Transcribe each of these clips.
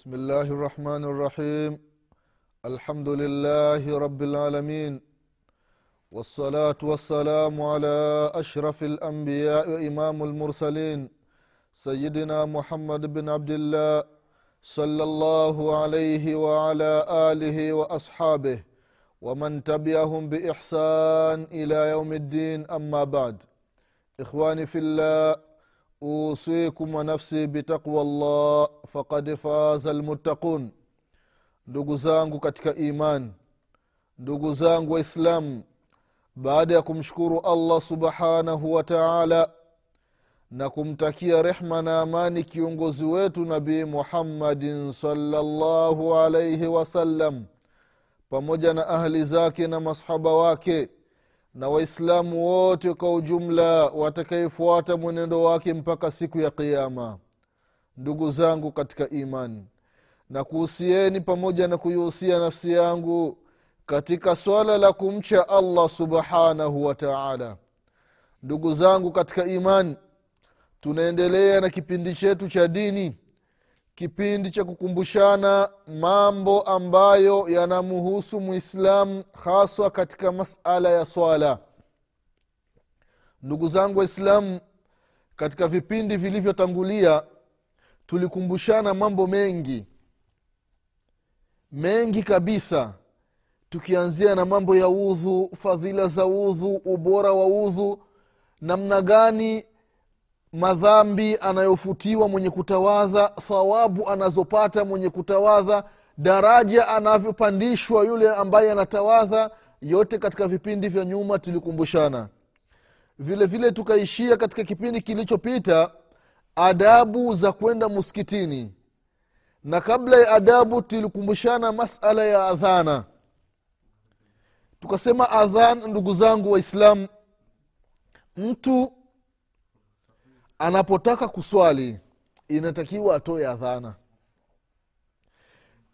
بسم الله الرحمن الرحيم. الحمد لله رب العالمين. والصلاة والسلام على أشرف الأنبياء وإمام المرسلين. سيدنا محمد بن عبد الله صلى الله عليه وعلى آله وأصحابه ومن تبعهم بإحسان إلى يوم الدين. أما بعد إخواني في الله usikum wa nafsi bitaqwa llah fakad faza lmuttaqun ndugu zangu katika iman ndugu zangu waislamu baada ya kumshukuru allah subhanahu wa taala na kumtakia rehma na amani kiongozi wetu nabii muhammadin salllahu alaihi wasallam pamoja na ahli zake na masahaba wake na waislamu wote kwa ujumla watakayefuata mwenendo wake mpaka siku ya qiama ndugu zangu katika imani na kuhusieni pamoja na kuihusia nafsi yangu katika swala la kumcha allah subhanahu wa taala. Ndugu zangu katika imani tunaendelea na kipindi chetu cha dini kipindi cha kukumbushana mambo ambayo yanamhusu mwislamu haswa katika masala ya swala. Ndugu zangu waislamu katika vipindi vilivyotangulia tulikumbushana mambo mengi. Mengi kabisa tukianzia na mambo ya udhu fadhila za udhu ubora wa udhu namna gani madhambi anayofutiwa mwenye kutawadha thawabu anazopata mwenye kutawadha daraja anavyopandishwa yule ambaye anatawadha yote katika vipindi vya nyuma tulikumbushana. Vile vile tukaishia katika kipindi kilichopita adabu za kwenda muskitini na kabla ya adabu tulikumbushana masala ya adhana. Tukasema adhan ndugu zangu waislamu mtu anapotaka kuswali inatakiwa atoe adhana.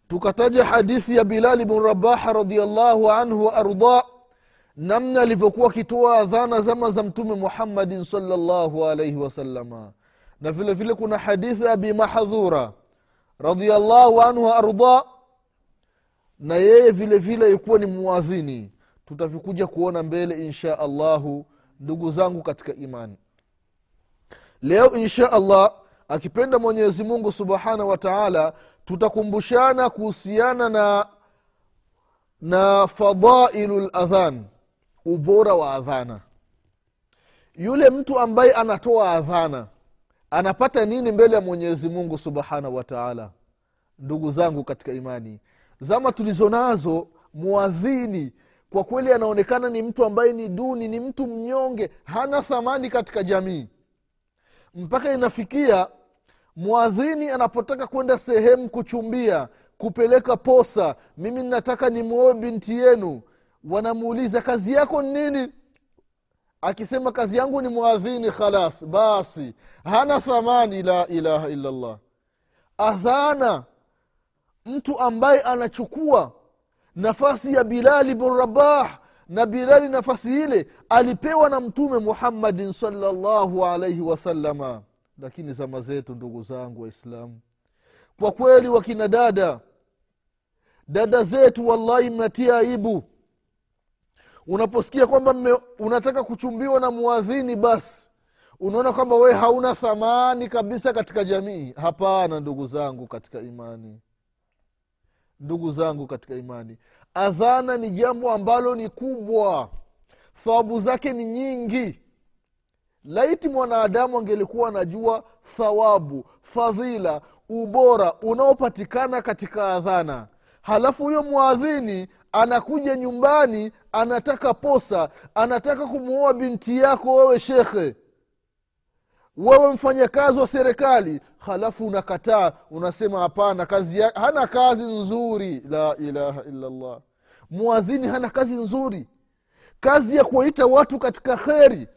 Tukataja hadithi ya bilali bn rabaha radiallahu anhu waardah namna alivyokuwa akitoa adhana zama za mtume muhammadin salllahu alaihi wasalama na vile vile kuna hadithi ya abi mahadhura radiallahu anhu waardah na yeye vile vile ilikuwa ni muadhini. Tutavikuja kuona mbele insha allahu ndugu zangu katika imani leo insha allah akipenda mwenyezi mungu subhanahu wa taala tutakumbushana kuhusiana na na fadailu ladhan ubora wa adhana. Yule mtu ambaye anatoa adhana anapata nini mbele ya mwenyezi mungu subhanahu wa taala? Ndugu zangu katika imani zama tulizo nazo mwadhini kwa kweli anaonekana ni mtu ambaye ni duni ni mtu mnyonge hana thamani katika jamii mpaka inafikia mwadhini anapotaka kwenda sehemu kuchumbia kupeleka posa mimi nataka nimwoe binti yenu. Wanamuuliza kazi yako ni nini? Akisema kazi yangu ni mwadhini khalas basi hana thamani la ilaha illallah. Adhana mtu ambaye anachukua nafasi ya bilali bn rabah na bilali nafasi ile alipewa na mtume muhammadin salllahu alaihi wasalama lakini zama zetu ndugu zangu waislamu kwa kweli wakina dada dada zetu wallahi mnatia aibu. Unaposikia kwamba mme, unataka kuchumbiwa na muadhini basi unaona kwamba wewe hauna thamani kabisa katika jamii. Hapana ndugu zangu katika imani. Ndugu zangu katika imani adhana ni jambo ambalo ni kubwa. Thawabu zake ni nyingi. Laiti mwanadamu angelikuwa anajua thawabu fadhila ubora unaopatikana katika adhana. Halafu huyo mwadhini anakuja nyumbani anataka posa anataka kumuoa binti yako wewe shekhe wewe mfanyakazi wa serikali halafu unakataa unasema hapana kazi ya, hana kazi nzuri. La ilaha illallah. Mwadhini hana kazi nzuri. Kazi ya kuwaita watu katika kheri.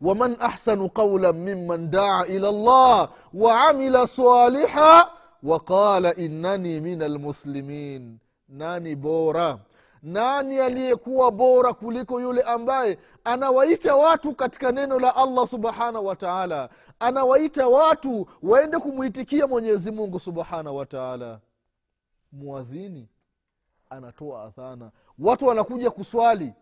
Waman ahsanu qaulan mimman daa ila llah waamila saliha waqala innani min almuslimin nani bora nani aliyekuwa bora kuliko yule ambaye anawaita watu katika neno la allah subhanahu wa taala? Anawaita watu waende kumwitikia mwenyezi mungu subhanahu wa taala. Mwadhini anatoa adhana. Watu wanakuja kuswali.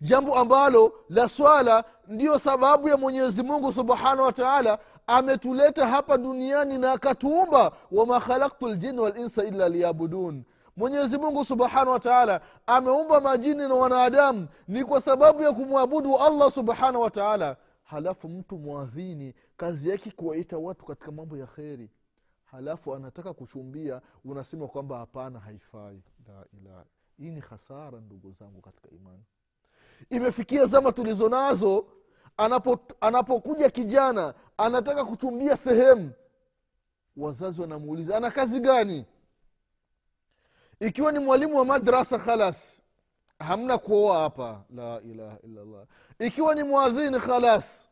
Jambo ambalo la swala ndiyo sababu ya mwenyezi mungu subhanahu wa taala ametuleta hapa duniani na akatuumba. Wama khalaktu ljini walinsa illa liyabudun mwenyezi mungu subhanahu wa taala ameumba majini na wanadamu. Ni kwa sababu ya kumwabudu allah subhanahu wa taala. Halafu mtu mwadhini kazi yake kuwaita watu katika mambo ya kheri. Halafu anataka kuchumbia unasema kwamba hapana haifai. Hii ni hasara ndugu zangu katika imani. Imefikia zama tulizo nazo anapo, anapokuja kijana anataka kuchumbia sehemu. Wazazi wanamuuliza ana kazi gani ikiwa ni mwalimu wa madrasa khalas hamna kuoa hapa. La ilaha illallah. Ikiwa ni mwadhini khalas.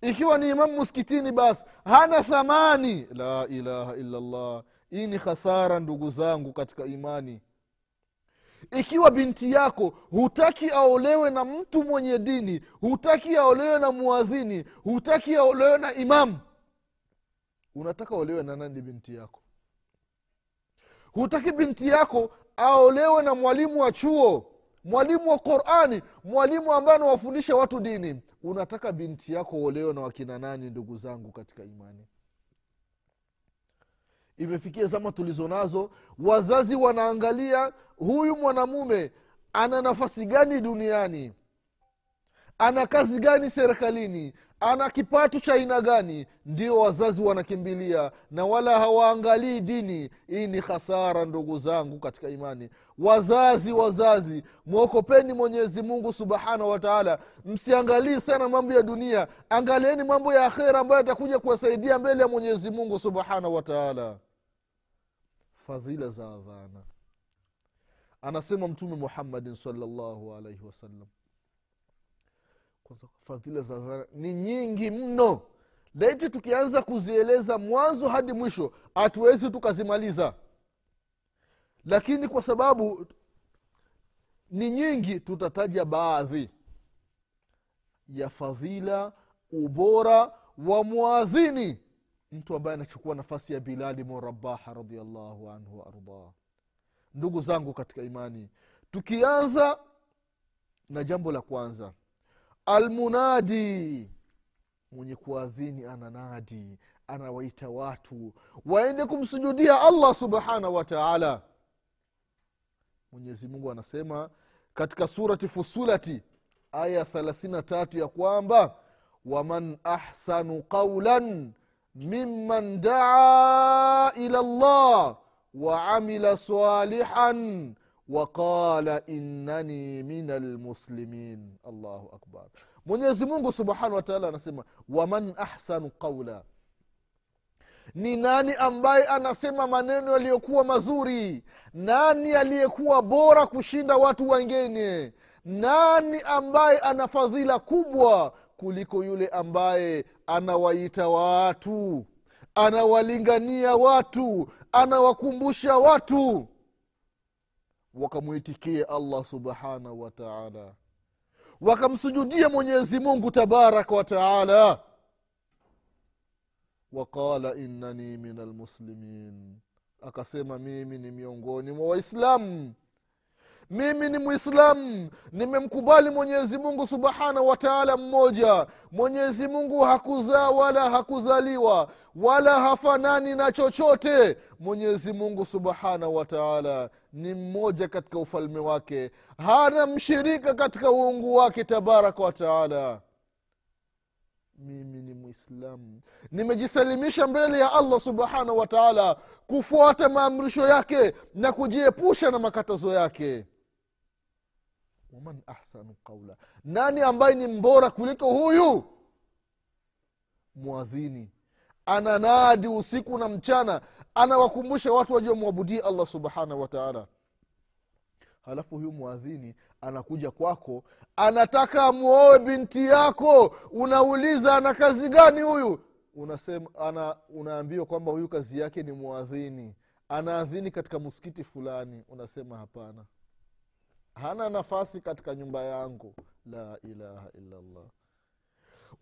Ikiwa ni imamu muskitini basi hana thamani. La ilaha illallah. Hii ni khasara ndugu zangu katika imani. Ikiwa binti yako hutaki aolewe na mtu mwenye dini hutaki aolewe na mwadhini hutaki aolewe na imamu unataka aolewe na nani binti yako hutaki binti yako aolewe na mwalimu wa chuo mwalimu wa qurani mwalimu ambaye anawafundisha watu dini. Unataka binti yako olewe na wakina nani ndugu zangu katika imani? Imefikia zama tulizo nazo wazazi wanaangalia huyu mwanamume ana nafasi gani duniani? Ana kazi gani serikalini ana kipato cha aina gani? Ndio wazazi wanakimbilia na wala hawaangalii dini. Hii ni hasara ndugu zangu katika imani. Wazazi wazazi mwokopeni mwenyezi mungu subhanahu wataala msiangalii sana mambo ya dunia. Angalieni mambo ya akhera ambayo atakuja kuwasaidia mbele ya mwenyezi mungu subhanahu wataala fadhila za adhana. Anasema mtume muhammadin salllahu alaihi wasallam fadhila za adhana ni nyingi mno. Laiti tukianza kuzieleza mwanzo hadi mwisho hatuwezi tukazimaliza. Lakini kwa sababu ni nyingi tutataja baadhi ya fadhila ubora wa mwadhini mtu ambaye anachukua nafasi ya bilali murabaha radiallahu anhu waardah ndugu zangu katika imani tukianza na jambo la kwanza almunadi. Mwenye kuadhini ananadi anawaita watu waende kumsujudia allah subhanahu wa taala. Mwenyezi mungu anasema katika surati fusulati aya thelathini tatu ya kwamba waman ahsanu qaulan mimman daa ila llah waamila salihan waqala innani min almuslimin allahu akbar. Mwenyezi mungu subhanahu wataala anasema waman ahsanu qaula ni nani ambaye anasema maneno yaliyokuwa mazuri? Nani aliyekuwa bora kushinda watu wengine? Nani ambaye ana fadhila kubwa kuliko yule ambaye anawaita watu anawalingania watu anawakumbusha watu wakamwitikia allah subhanahu wa taala. Wakamsujudia mwenyezi mungu tabaraka wa taala. Waqala innani min almuslimin akasema mimi ni miongoni mwa waislamu mimi ni mwislamu nimemkubali mwenyezi mungu subhanahu wa taala mmoja. Mwenyezi mungu hakuzaa wala hakuzaliwa wala hafanani na chochote. Mwenyezi mungu subhanahu wa taala ni mmoja katika ufalme wake. Hana mshirika katika uungu wake tabaraka wa taala. Mimi ni mwislamu nimejisalimisha mbele ya allah subhanahu wa taala kufuata maamrisho yake na kujiepusha na makatazo yake waman ahsanu qaula nani ambaye ni mbora kuliko huyu? Mwadhini ananadi usiku na mchana. Anawakumbusha watu waje wamwabudia allah subhanahu wataala halafu huyu mwadhini anakuja kwako. Anataka amwoe binti yako. Unauliza ana kazi gani huyu? Unasema ana, unaambiwa kwamba huyu kazi yake ni mwadhini anaadhini katika msikiti fulani. Unasema hapana hana nafasi katika nyumba yangu. La ilaha illallah.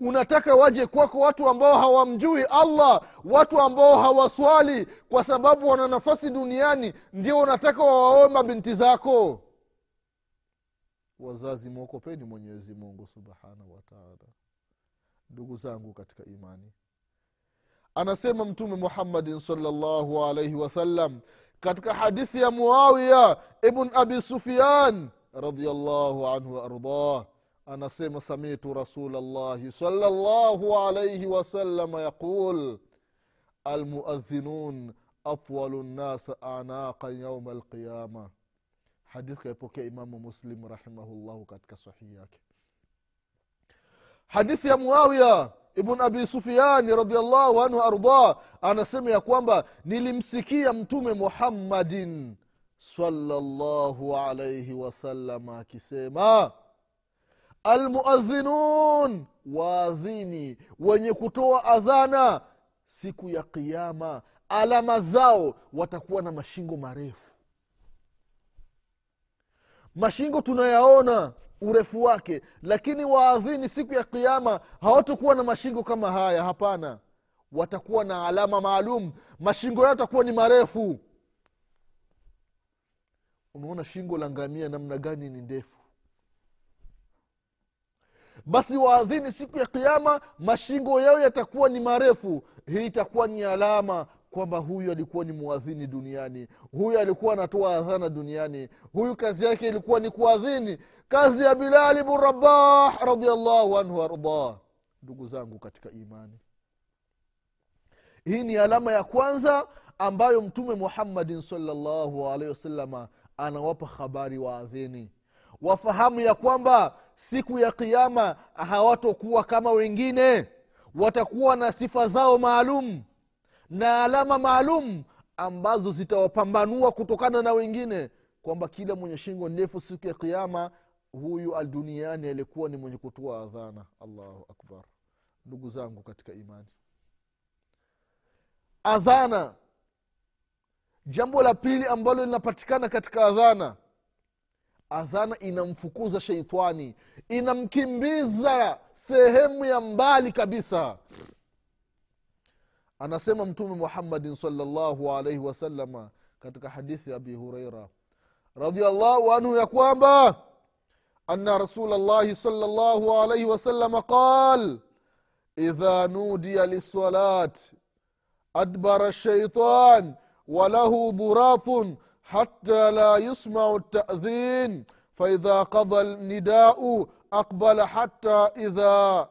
Unataka waje kwako watu ambao hawamjui allah watu ambao hawaswali kwa sababu wana nafasi duniani ndio unataka wawaoe mabinti zako? Wazazi mwokopeni mwenyezi mungu subhanahu wataala ndugu zangu katika imani. Anasema mtume muhammadin salllahu alaihi wasallam katika hadithi ya muawiya ibn abi sufyan radiallahu anhu waardah anasema samitu rasulllahi salllahu alaihi wasalama yaqul almuadhinun atwalu nnasa anaqan yauma alqiyama hadithi kaipokea imamu muslim rahimahullahu katika sahihi yake. Hadithi ya muawiya ibn abi sufiani radiallahu anhu ardah anasema ya kwamba nilimsikia mtume muhammadin salllahu alaihi wasalama akisema almuadhinun waadhini wenye kutoa adhana siku ya qiama alama zao watakuwa na mashingo marefu. Mashingo tunayaona urefu wake. Lakini waadhini siku ya kiama hawatakuwa na mashingo kama haya hapana. Watakuwa na alama maalum. Mashingo yao yatakuwa ni marefu. Unaona shingo la ngamia namna gani ni ndefu. Basi waadhini siku ya kiama mashingo yao yatakuwa ni marefu. Hii itakuwa ni alama kwamba huyu alikuwa ni mwadhini duniani. Huyu alikuwa anatoa adhana duniani. Huyu kazi yake ilikuwa ni kuadhini kazi ya bilali bnu rabah radiallahu anhu ardah. Ndugu zangu katika imani. Hii ni alama ya kwanza ambayo mtume muhammadin salllahu alaihi wasalama anawapa habari waadhini. Wafahamu ya kwamba siku ya kiama hawatokuwa kama wengine. Watakuwa na sifa zao maalum na alama maalum ambazo zitawapambanua kutokana na wengine kwamba kila mwenye shingo ndefu siku ya kiama huyu duniani alikuwa ni mwenye kutoa adhana. Allahu akbar. Ndugu zangu katika imani. Adhana. Jambo la pili ambalo linapatikana katika adhana. Adhana inamfukuza sheitani inamkimbiza sehemu ya mbali kabisa. Anasema mtume muhammadin salllahu alaihi wasalama katika hadithi ya abi hureira radiallahu anhu ya kwamba ana rasul llahi sal llahu alaihi wasalama qal idha nudiya lissalat adbara shaitan walahu dhurathun حتى لا يسمع التأذين فإذا قضى النداء أقبل حتى إذا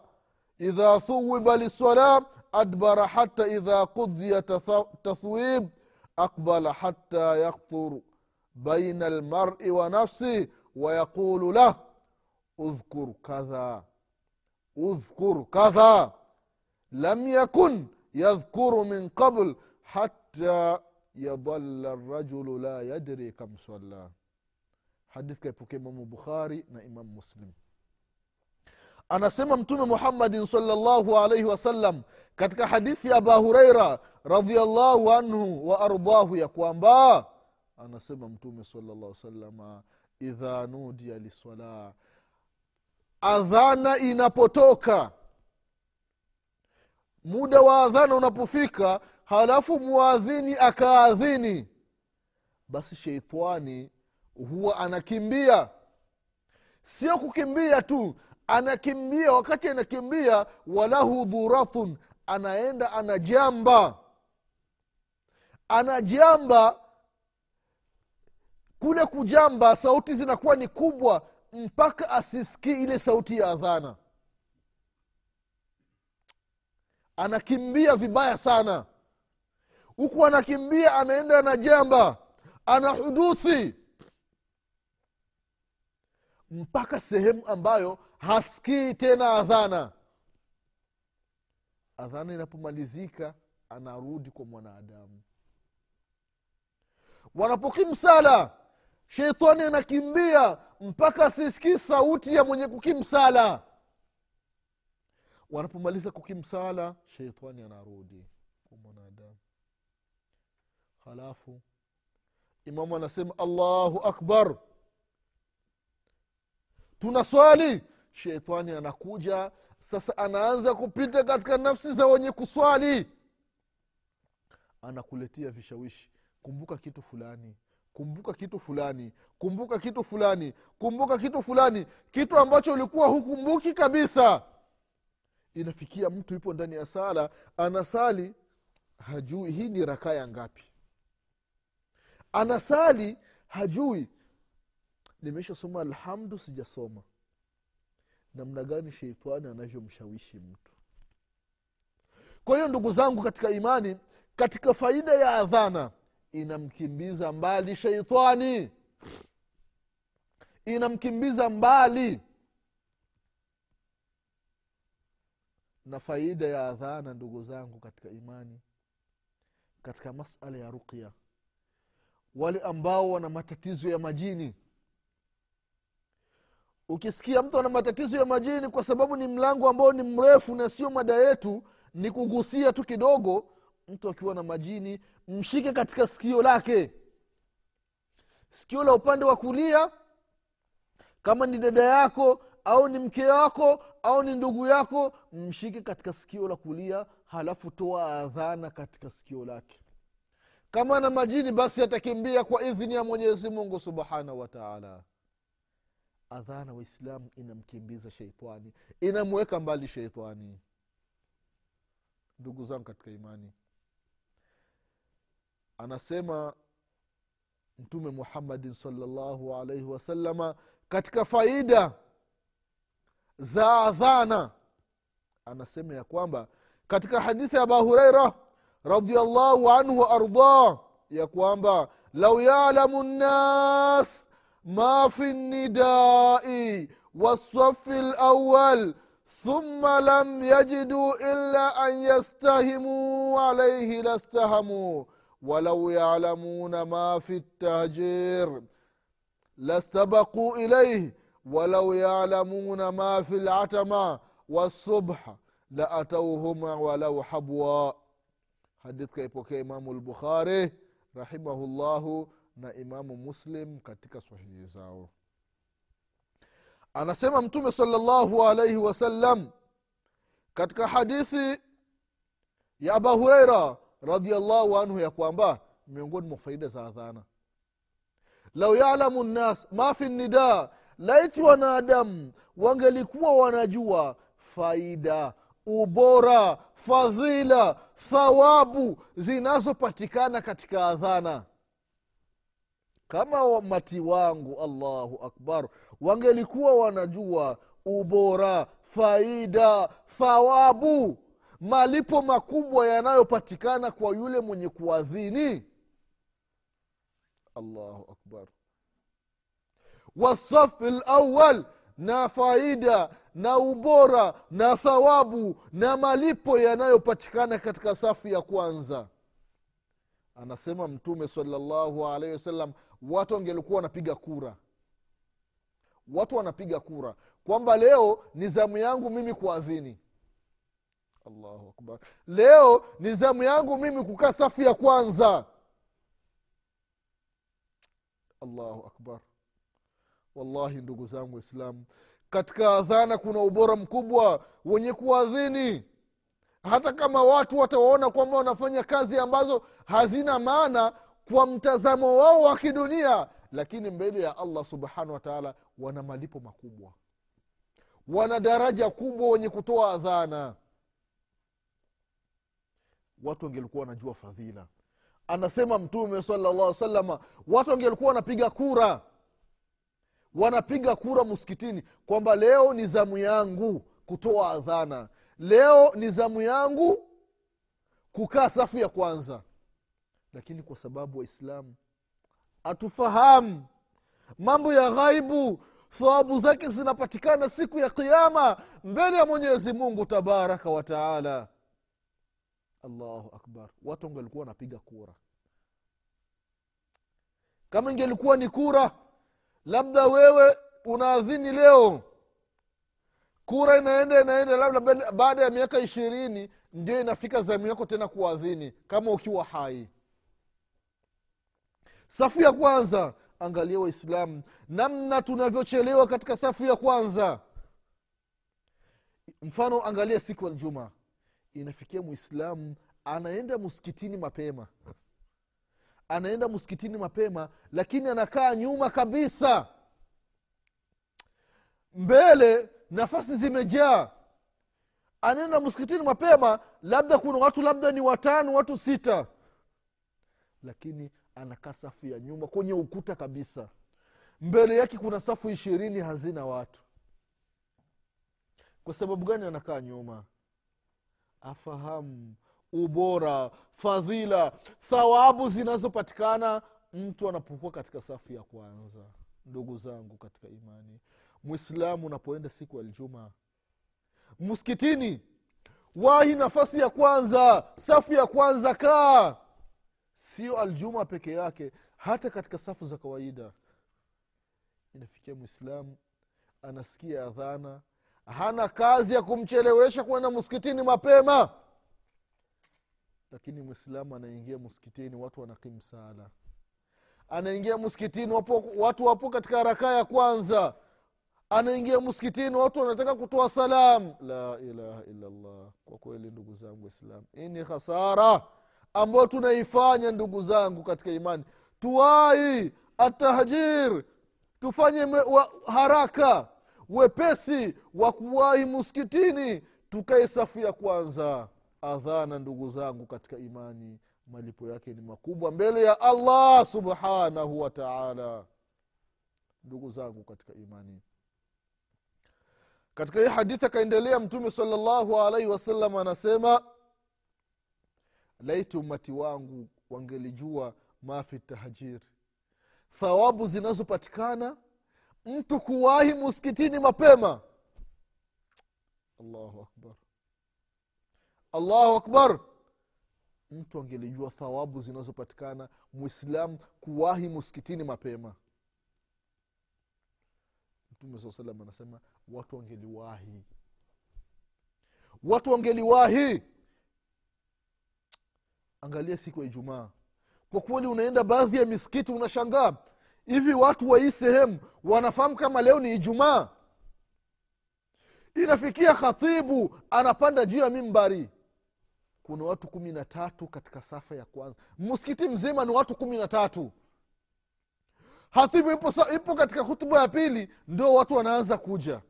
إذا ثوب للصلاة أدبر حتى إذا قضي تثويب أقبل حتى يخطر بين المرء ونفسه ويقول له udhkur kadha. Udhkur kadha. Lam yakun yadhkuru min qabl hata yadalla rajulu la yadri kam salla. Hadith kaipokea imamu bukhari na imamu muslim. Anasema mtume muhammadin salllahu alaihi wasallam katika hadithi ya aba hureira radiallahu anhu wa ardhahu ya kwamba anasema mtume salllah salama idha nudiya lissalaa adhana inapotoka. Muda wa adhana unapofika halafu muadhini akaadhini basi sheitani huwa anakimbia. Sio kukimbia tu anakimbia wakati anakimbia walahu dhurathun anaenda anajamba. Anajamba kule kujamba sauti zinakuwa ni kubwa mpaka asisikii ile sauti ya adhana. Anakimbia vibaya sana. Huku anakimbia anaenda na jamba ana huduthi. Mpaka sehemu ambayo hasikii tena adhana. Adhana inapomalizika anarudi kwa mwanadamu. Wanapokimsala sheitani anakimbia mpaka asisikii sauti ya mwenye kukimsala. Wanapomaliza kukimsala sheitani anarudi mwanadamu. Halafu imamu anasema allahu akbar. Tuna swali sheitani anakuja sasa anaanza kupita katika nafsi za wenye kuswali. Anakuletea vishawishi. Kumbuka kitu fulani kumbuka kitu fulani. Kumbuka kitu fulani. Kumbuka kitu fulani. Kitu ambacho ulikuwa hukumbuki kabisa. Inafikia mtu yupo ndani ya sala anasali hajui hii ni rakaa ya ngapi. Anasali hajui. Nimeshasoma alhamdu sijasoma. Namna gani sheitani anavyomshawishi mtu. Kwa hiyo ndugu zangu katika imani katika faida ya adhana inamkimbiza mbali sheitani. Inamkimbiza mbali. Na faida ya adhana ndugu zangu katika imani katika masala ya ruqya. Wale ambao wana matatizo ya majini. Ukisikia mtu ana matatizo ya majini kwa sababu ni mlango ambao ni mrefu na sio mada yetu ni kugusia tu kidogo mtu akiwa na majini mshike katika sikio lake. Sikio la upande wa kulia kama ni dada yako au ni mke wako au ni ndugu yako mshike katika sikio la kulia halafu toa adhana katika sikio lake. Kama na majini basi atakimbia kwa idhini ya mwenyezi mungu subhanahu wataala adhana waislamu inamkimbiza sheitani inamweka mbali sheitani. Ndugu zangu katika imani anasema mtume muhammadin salllahu alaihi wasalama katika faida za adhana anasema ya kwamba katika hadithi ya abu hureira radiallahu anhu waardah ya kwamba lau yalamu nnas ma fi nidai wasafi lawal thumma lam yajiduu illa an yastahimuu alaihi lastahamuu ولو يعلمون ما في التهجير لاستبقوا إليه ولو يعلمون ما في العتمة والصبح لأتوهما ولو حبوا حديث kaipokea imamu lbukhari rahimahullahu na imamu muslim katika sahihi zao anasema mtume salllahu alaihi wasallam katika hadithi ya aba hureira radiallahu anhu ya kwamba miongoni mwa faida za adhana. Lau yalamu nnas ma fi nida laiti wanadamu wangelikuwa wanajua faida ubora fadhila thawabu zinazopatikana katika adhana. Kama mati wangu allahu akbar wangelikuwa wanajua ubora faida thawabu malipo makubwa yanayopatikana kwa yule mwenye kuadhini. Allahu akbar. Wasafi lawal na faida na ubora na thawabu na malipo yanayopatikana katika safu ya kwanza. Anasema mtume salallahu alaihi wasallam watu wangelikuwa wanapiga kura. Watu wanapiga kura. Kwamba leo ni zamu yangu mimi kuadhini allahu akbar. Leo ni zamu yangu mimi kukaa safu ya kwanza. Allahu akbar. Wallahi ndugu zangu waislamu katika adhana kuna ubora mkubwa wenye kuadhini. Hata kama watu watawaona kwamba wanafanya kazi ambazo hazina maana kwa mtazamo wao wa kidunia lakini mbele ya allah subhanahu wataala wana malipo makubwa. Wana daraja kubwa wenye kutoa adhana watu wangelikuwa wanajua fadhila. Anasema mtume salllah salama watu wangelikuwa wanapiga kura. Wanapiga kura msikitini kwamba leo ni zamu yangu kutoa adhana. Leo ni zamu yangu kukaa safu ya kwanza. Lakini kwa sababu waislamu hatufahamu mambo ya ghaibu thawabu zake zinapatikana siku ya kiama mbele ya mwenyezi mungu tabaraka wataala allahu akbar. Watu wangelikuwa wanapiga kura. Kama ingelikuwa ni kura labda wewe unaadhini leo kura inaenda inaenda labda baada ya miaka ishirini ndio inafika zamu yako tena kuadhini kama ukiwa hai. Safu ya kwanza angalia waislamu namna tunavyochelewa katika safu ya kwanza. Mfano angalia siku ya ljuma inafikia mwislamu anaenda msikitini mapema. Anaenda msikitini mapema lakini anakaa nyuma kabisa. Mbele nafasi zimejaa. Anaenda msikitini mapema labda kuna watu labda ni watano watu sita. Lakini anakaa safu ya nyuma kwenye ukuta kabisa. Mbele yake kuna safu ishirini hazina watu. Kwa sababu gani anakaa nyuma afahamu ubora fadhila thawabu zinazopatikana mtu anapokuwa katika safu ya kwanza ndugu zangu katika imani. Mwislamu unapoenda siku ya ljuma msikitini wahi nafasi ya kwanza safu ya kwanza kaa. Sio aljuma peke yake hata katika safu za kawaida. Inafikia mwislamu anasikia adhana hana kazi ya kumchelewesha kwenda msikitini mapema. Lakini mwislamu anaingia msikitini watu wanakimu sala anaingia msikitini watu wapo katika haraka ya kwanza. Anaingia msikitini watu wanataka kutoa salam la ilaha illallah kwa kweli ndugu zangu waislam hii ni hasara ambayo tunaifanya ndugu zangu katika imani. Tuwai atahjir tufanye haraka wepesi wa kuwahi muskitini tukae safu ya kwanza. Adhana ndugu zangu katika imani malipo yake ni makubwa mbele ya allah subhanahu wa taala. Ndugu zangu katika imani. Katika hii hadithi akaendelea mtume salllahu alaihi wasallam anasema laiti umati wangu wangelijua mafi tahjir thawabu zinazopatikana mtu kuwahi muskitini mapema. Allahu akbar. Allahu akbar. Mtu angelijua thawabu zinazopatikana mwislamu kuwahi muskitini mapema. Mtume saa salam anasema watu wangeliwahi. Watu wangeliwahi. Angalia siku ya ijumaa. Kwa kweli unaenda baadhi ya misikiti unashangaa hivi watu wa hii sehemu wanafahamu kama leo ni ijumaa? Inafikia khatibu anapanda juu ya mimbari. Kuna watu kumi na tatu katika safa ya kwanza. Msikiti mzima ni watu kumi na tatu. Hatibu ipo, ipo katika hutuba ya pili ndio watu wanaanza kuja.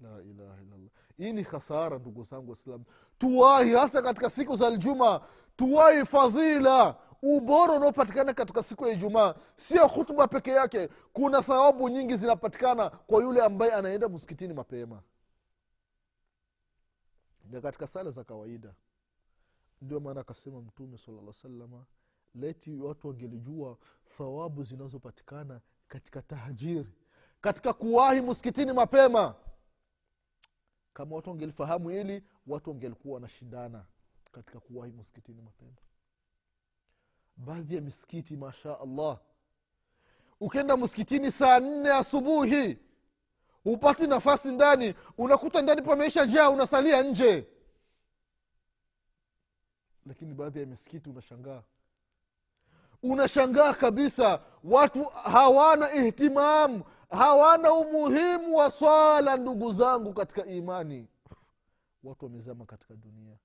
La ilaha illallah. Hii ni khasara ndugu zangu waislamu tuwahi hasa katika siku za ljuma tuwahi fadhila ubora unaopatikana katika siku ya ijumaa sio hutuba peke yake. Kuna thawabu nyingi zinapatikana kwa yule ambaye anaenda msikitini mapema. Na katika sala za kawaida ndio maana akasema mtume salalla salama leti watu wangelijua thawabu zinazopatikana katika tahjiri katika kuwahi msikitini mapema. Kama watu wangelifahamu hili watu wangelikuwa wanashindana katika kuwahi msikitini mapema baadhi ya misikiti masha allah ukienda msikitini saa nne asubuhi hupati nafasi ndani unakuta ndani pameisha jaa unasalia nje. Lakini baadhi ya misikiti unashangaa. Unashangaa kabisa watu hawana ihtimamu hawana umuhimu wa swala ndugu zangu katika imani. Watu wamezama katika dunia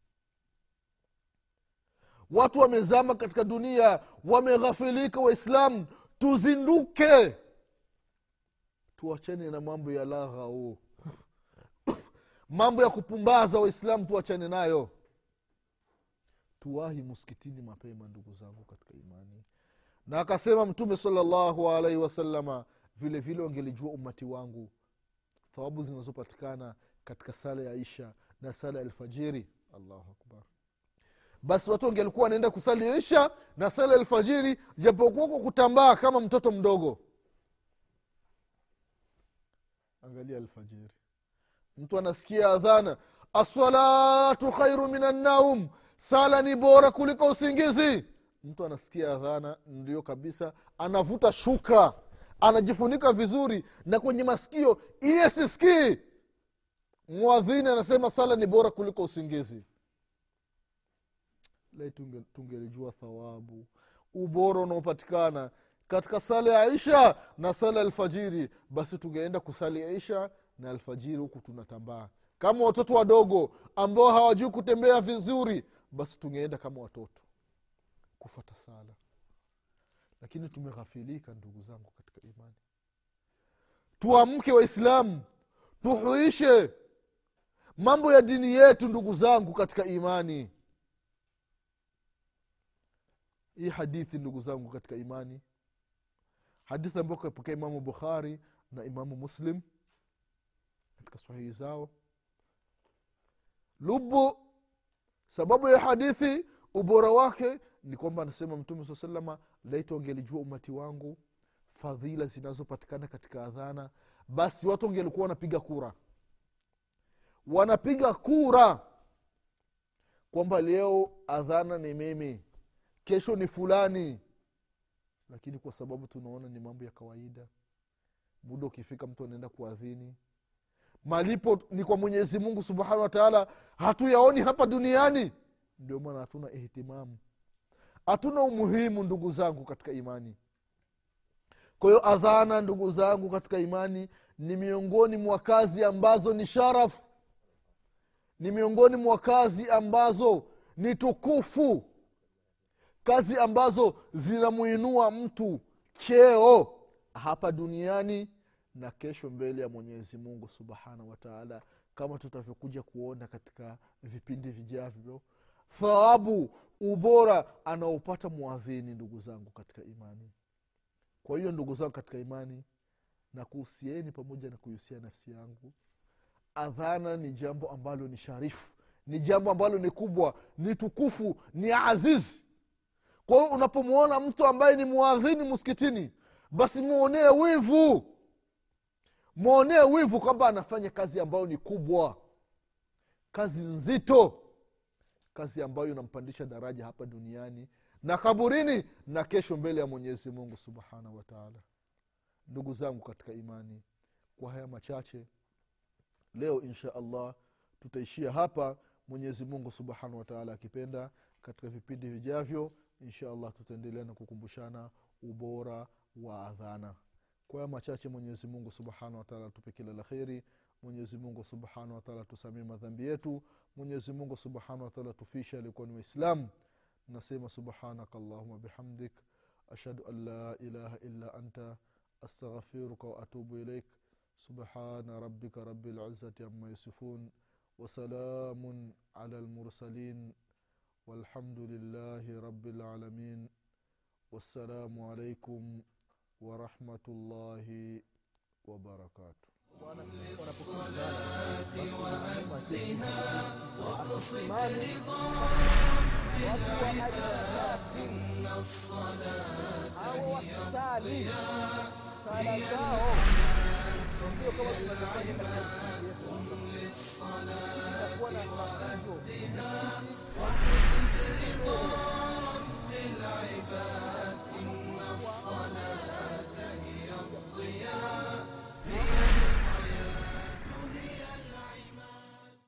watu wamezama katika dunia wameghafilika waislamu. Tuzinduke. Tuachane na mambo ya laghau mambo ya kupumbaza waislamu tuachane nayo. Tuwahi muskitini mapema ndugu zangu katika imani. Na akasema mtume salllahu alaihi wasalama vile vile wangelijua umati wangu thawabu zinazopatikana katika sala ya isha na sala ya alfajiri. Allahu akbar basi watu wangelikuwa wanaenda kusali isha na sala alfajiri japokuwa kutambaa kama mtoto mdogo. Angalia alfajiri. Mtu anasikia adhana assalatu khairu min annaum sala ni bora kuliko usingizi. Mtu anasikia adhana ndio kabisa anavuta shuka anajifunika vizuri na kwenye masikio iye sisikii. Mwadhini anasema sala ni bora kuliko usingizi lai tungelijua thawabu. Ubora unaopatikana katika sala ya isha na sala alfajiri basi tungeenda kusali isha na alfajiri huku tunatambaa. Kama watoto wadogo ambao hawajui kutembea vizuri basi tungeenda kama watoto kufata sala. Lakini tumeghafilika ndugu zangu katika imani. Tuamke waislamu tuhuishe mambo ya dini yetu ndugu zangu katika imani hii hadithi ndugu zangu katika imani. Hadithi ambayo kapokea imamu bukhari na imamu muslim katika sahihi zao. Lubu sababu ya hadithi ubora wake ni kwamba anasema mtume saa salama laiti wangelijua umati wangu fadhila zinazopatikana katika adhana basi watu wangelikuwa wanapiga kura. Wanapiga kura kwamba leo adhana ni mimi kesho ni fulani. Lakini kwa sababu tunaona ni mambo ya kawaida muda ukifika mtu anaenda kuadhini. Malipo ni kwa mwenyezi mungu subhanahu wa hatuyaoni hapa duniani. Ndio maana hatuna ihtimamu. Hatuna umuhimu ndugu zangu katika imani. Kwa hiyo adhana ndugu zangu katika imani ni miongoni mwa kazi ambazo ni sharafu. Ni miongoni mwa kazi ambazo ni tukufu kazi ambazo zinamuinua mtu cheo hapa duniani na kesho mbele ya mwenyezi mungu subhanahu wataala kama tutavyokuja kuona katika vipindi vijavyo thawabu ubora anaopata mwadhini ndugu zangu katika imani. Kwa hiyo ndugu zangu katika imani na kuhusieni pamoja na kuihusia nafsi yangu. Adhana ni jambo ambalo ni sharifu ni jambo ambalo ni kubwa ni tukufu ni azizi kwa hiyo unapomwona mtu ambaye ni mwadhini msikitini basi mwonee wivu. Mwonee wivu kwamba anafanya kazi ambayo ni kubwa. Kazi nzito. Kazi ambayo inampandisha daraja hapa duniani na kaburini na kesho mbele ya mwenyezi mungu subhanahu wataala ndugu zangu katika imani kwa haya machache leo insha allah tutaishia hapa. Mwenyezi mungu subhanahu wataala akipenda katika vipindi vijavyo insha allah tutaendelea na kukumbushana ubora wa adhana. Kwa ya machache mwenyezi mungu subhanahu wataala tupe kila la kheri. Mwenyezi mungu subhanahu wataala tusamie madhambi yetu. Mwenyezi mungu subhanahu wataala tufishe alikuwa ni waislamu. Nasema subhanaka allahuma bihamdik. Ashhadu an la ilaha illa anta. Astaghfiruka waatubu ilaik. Subhana rabika rabi lizati ama yasifun. Wasalamun ala lmursalin والحمد لله رب العالمين. والسلام عليكم ورحمة الله وبركاته الصلاة وأدها واقصد رضا ربك إن الصلاة هي الضياء هي الحياة قم للصلاة وأهدنا وقصد رضا رب العباد إن الصلاة هي الضياء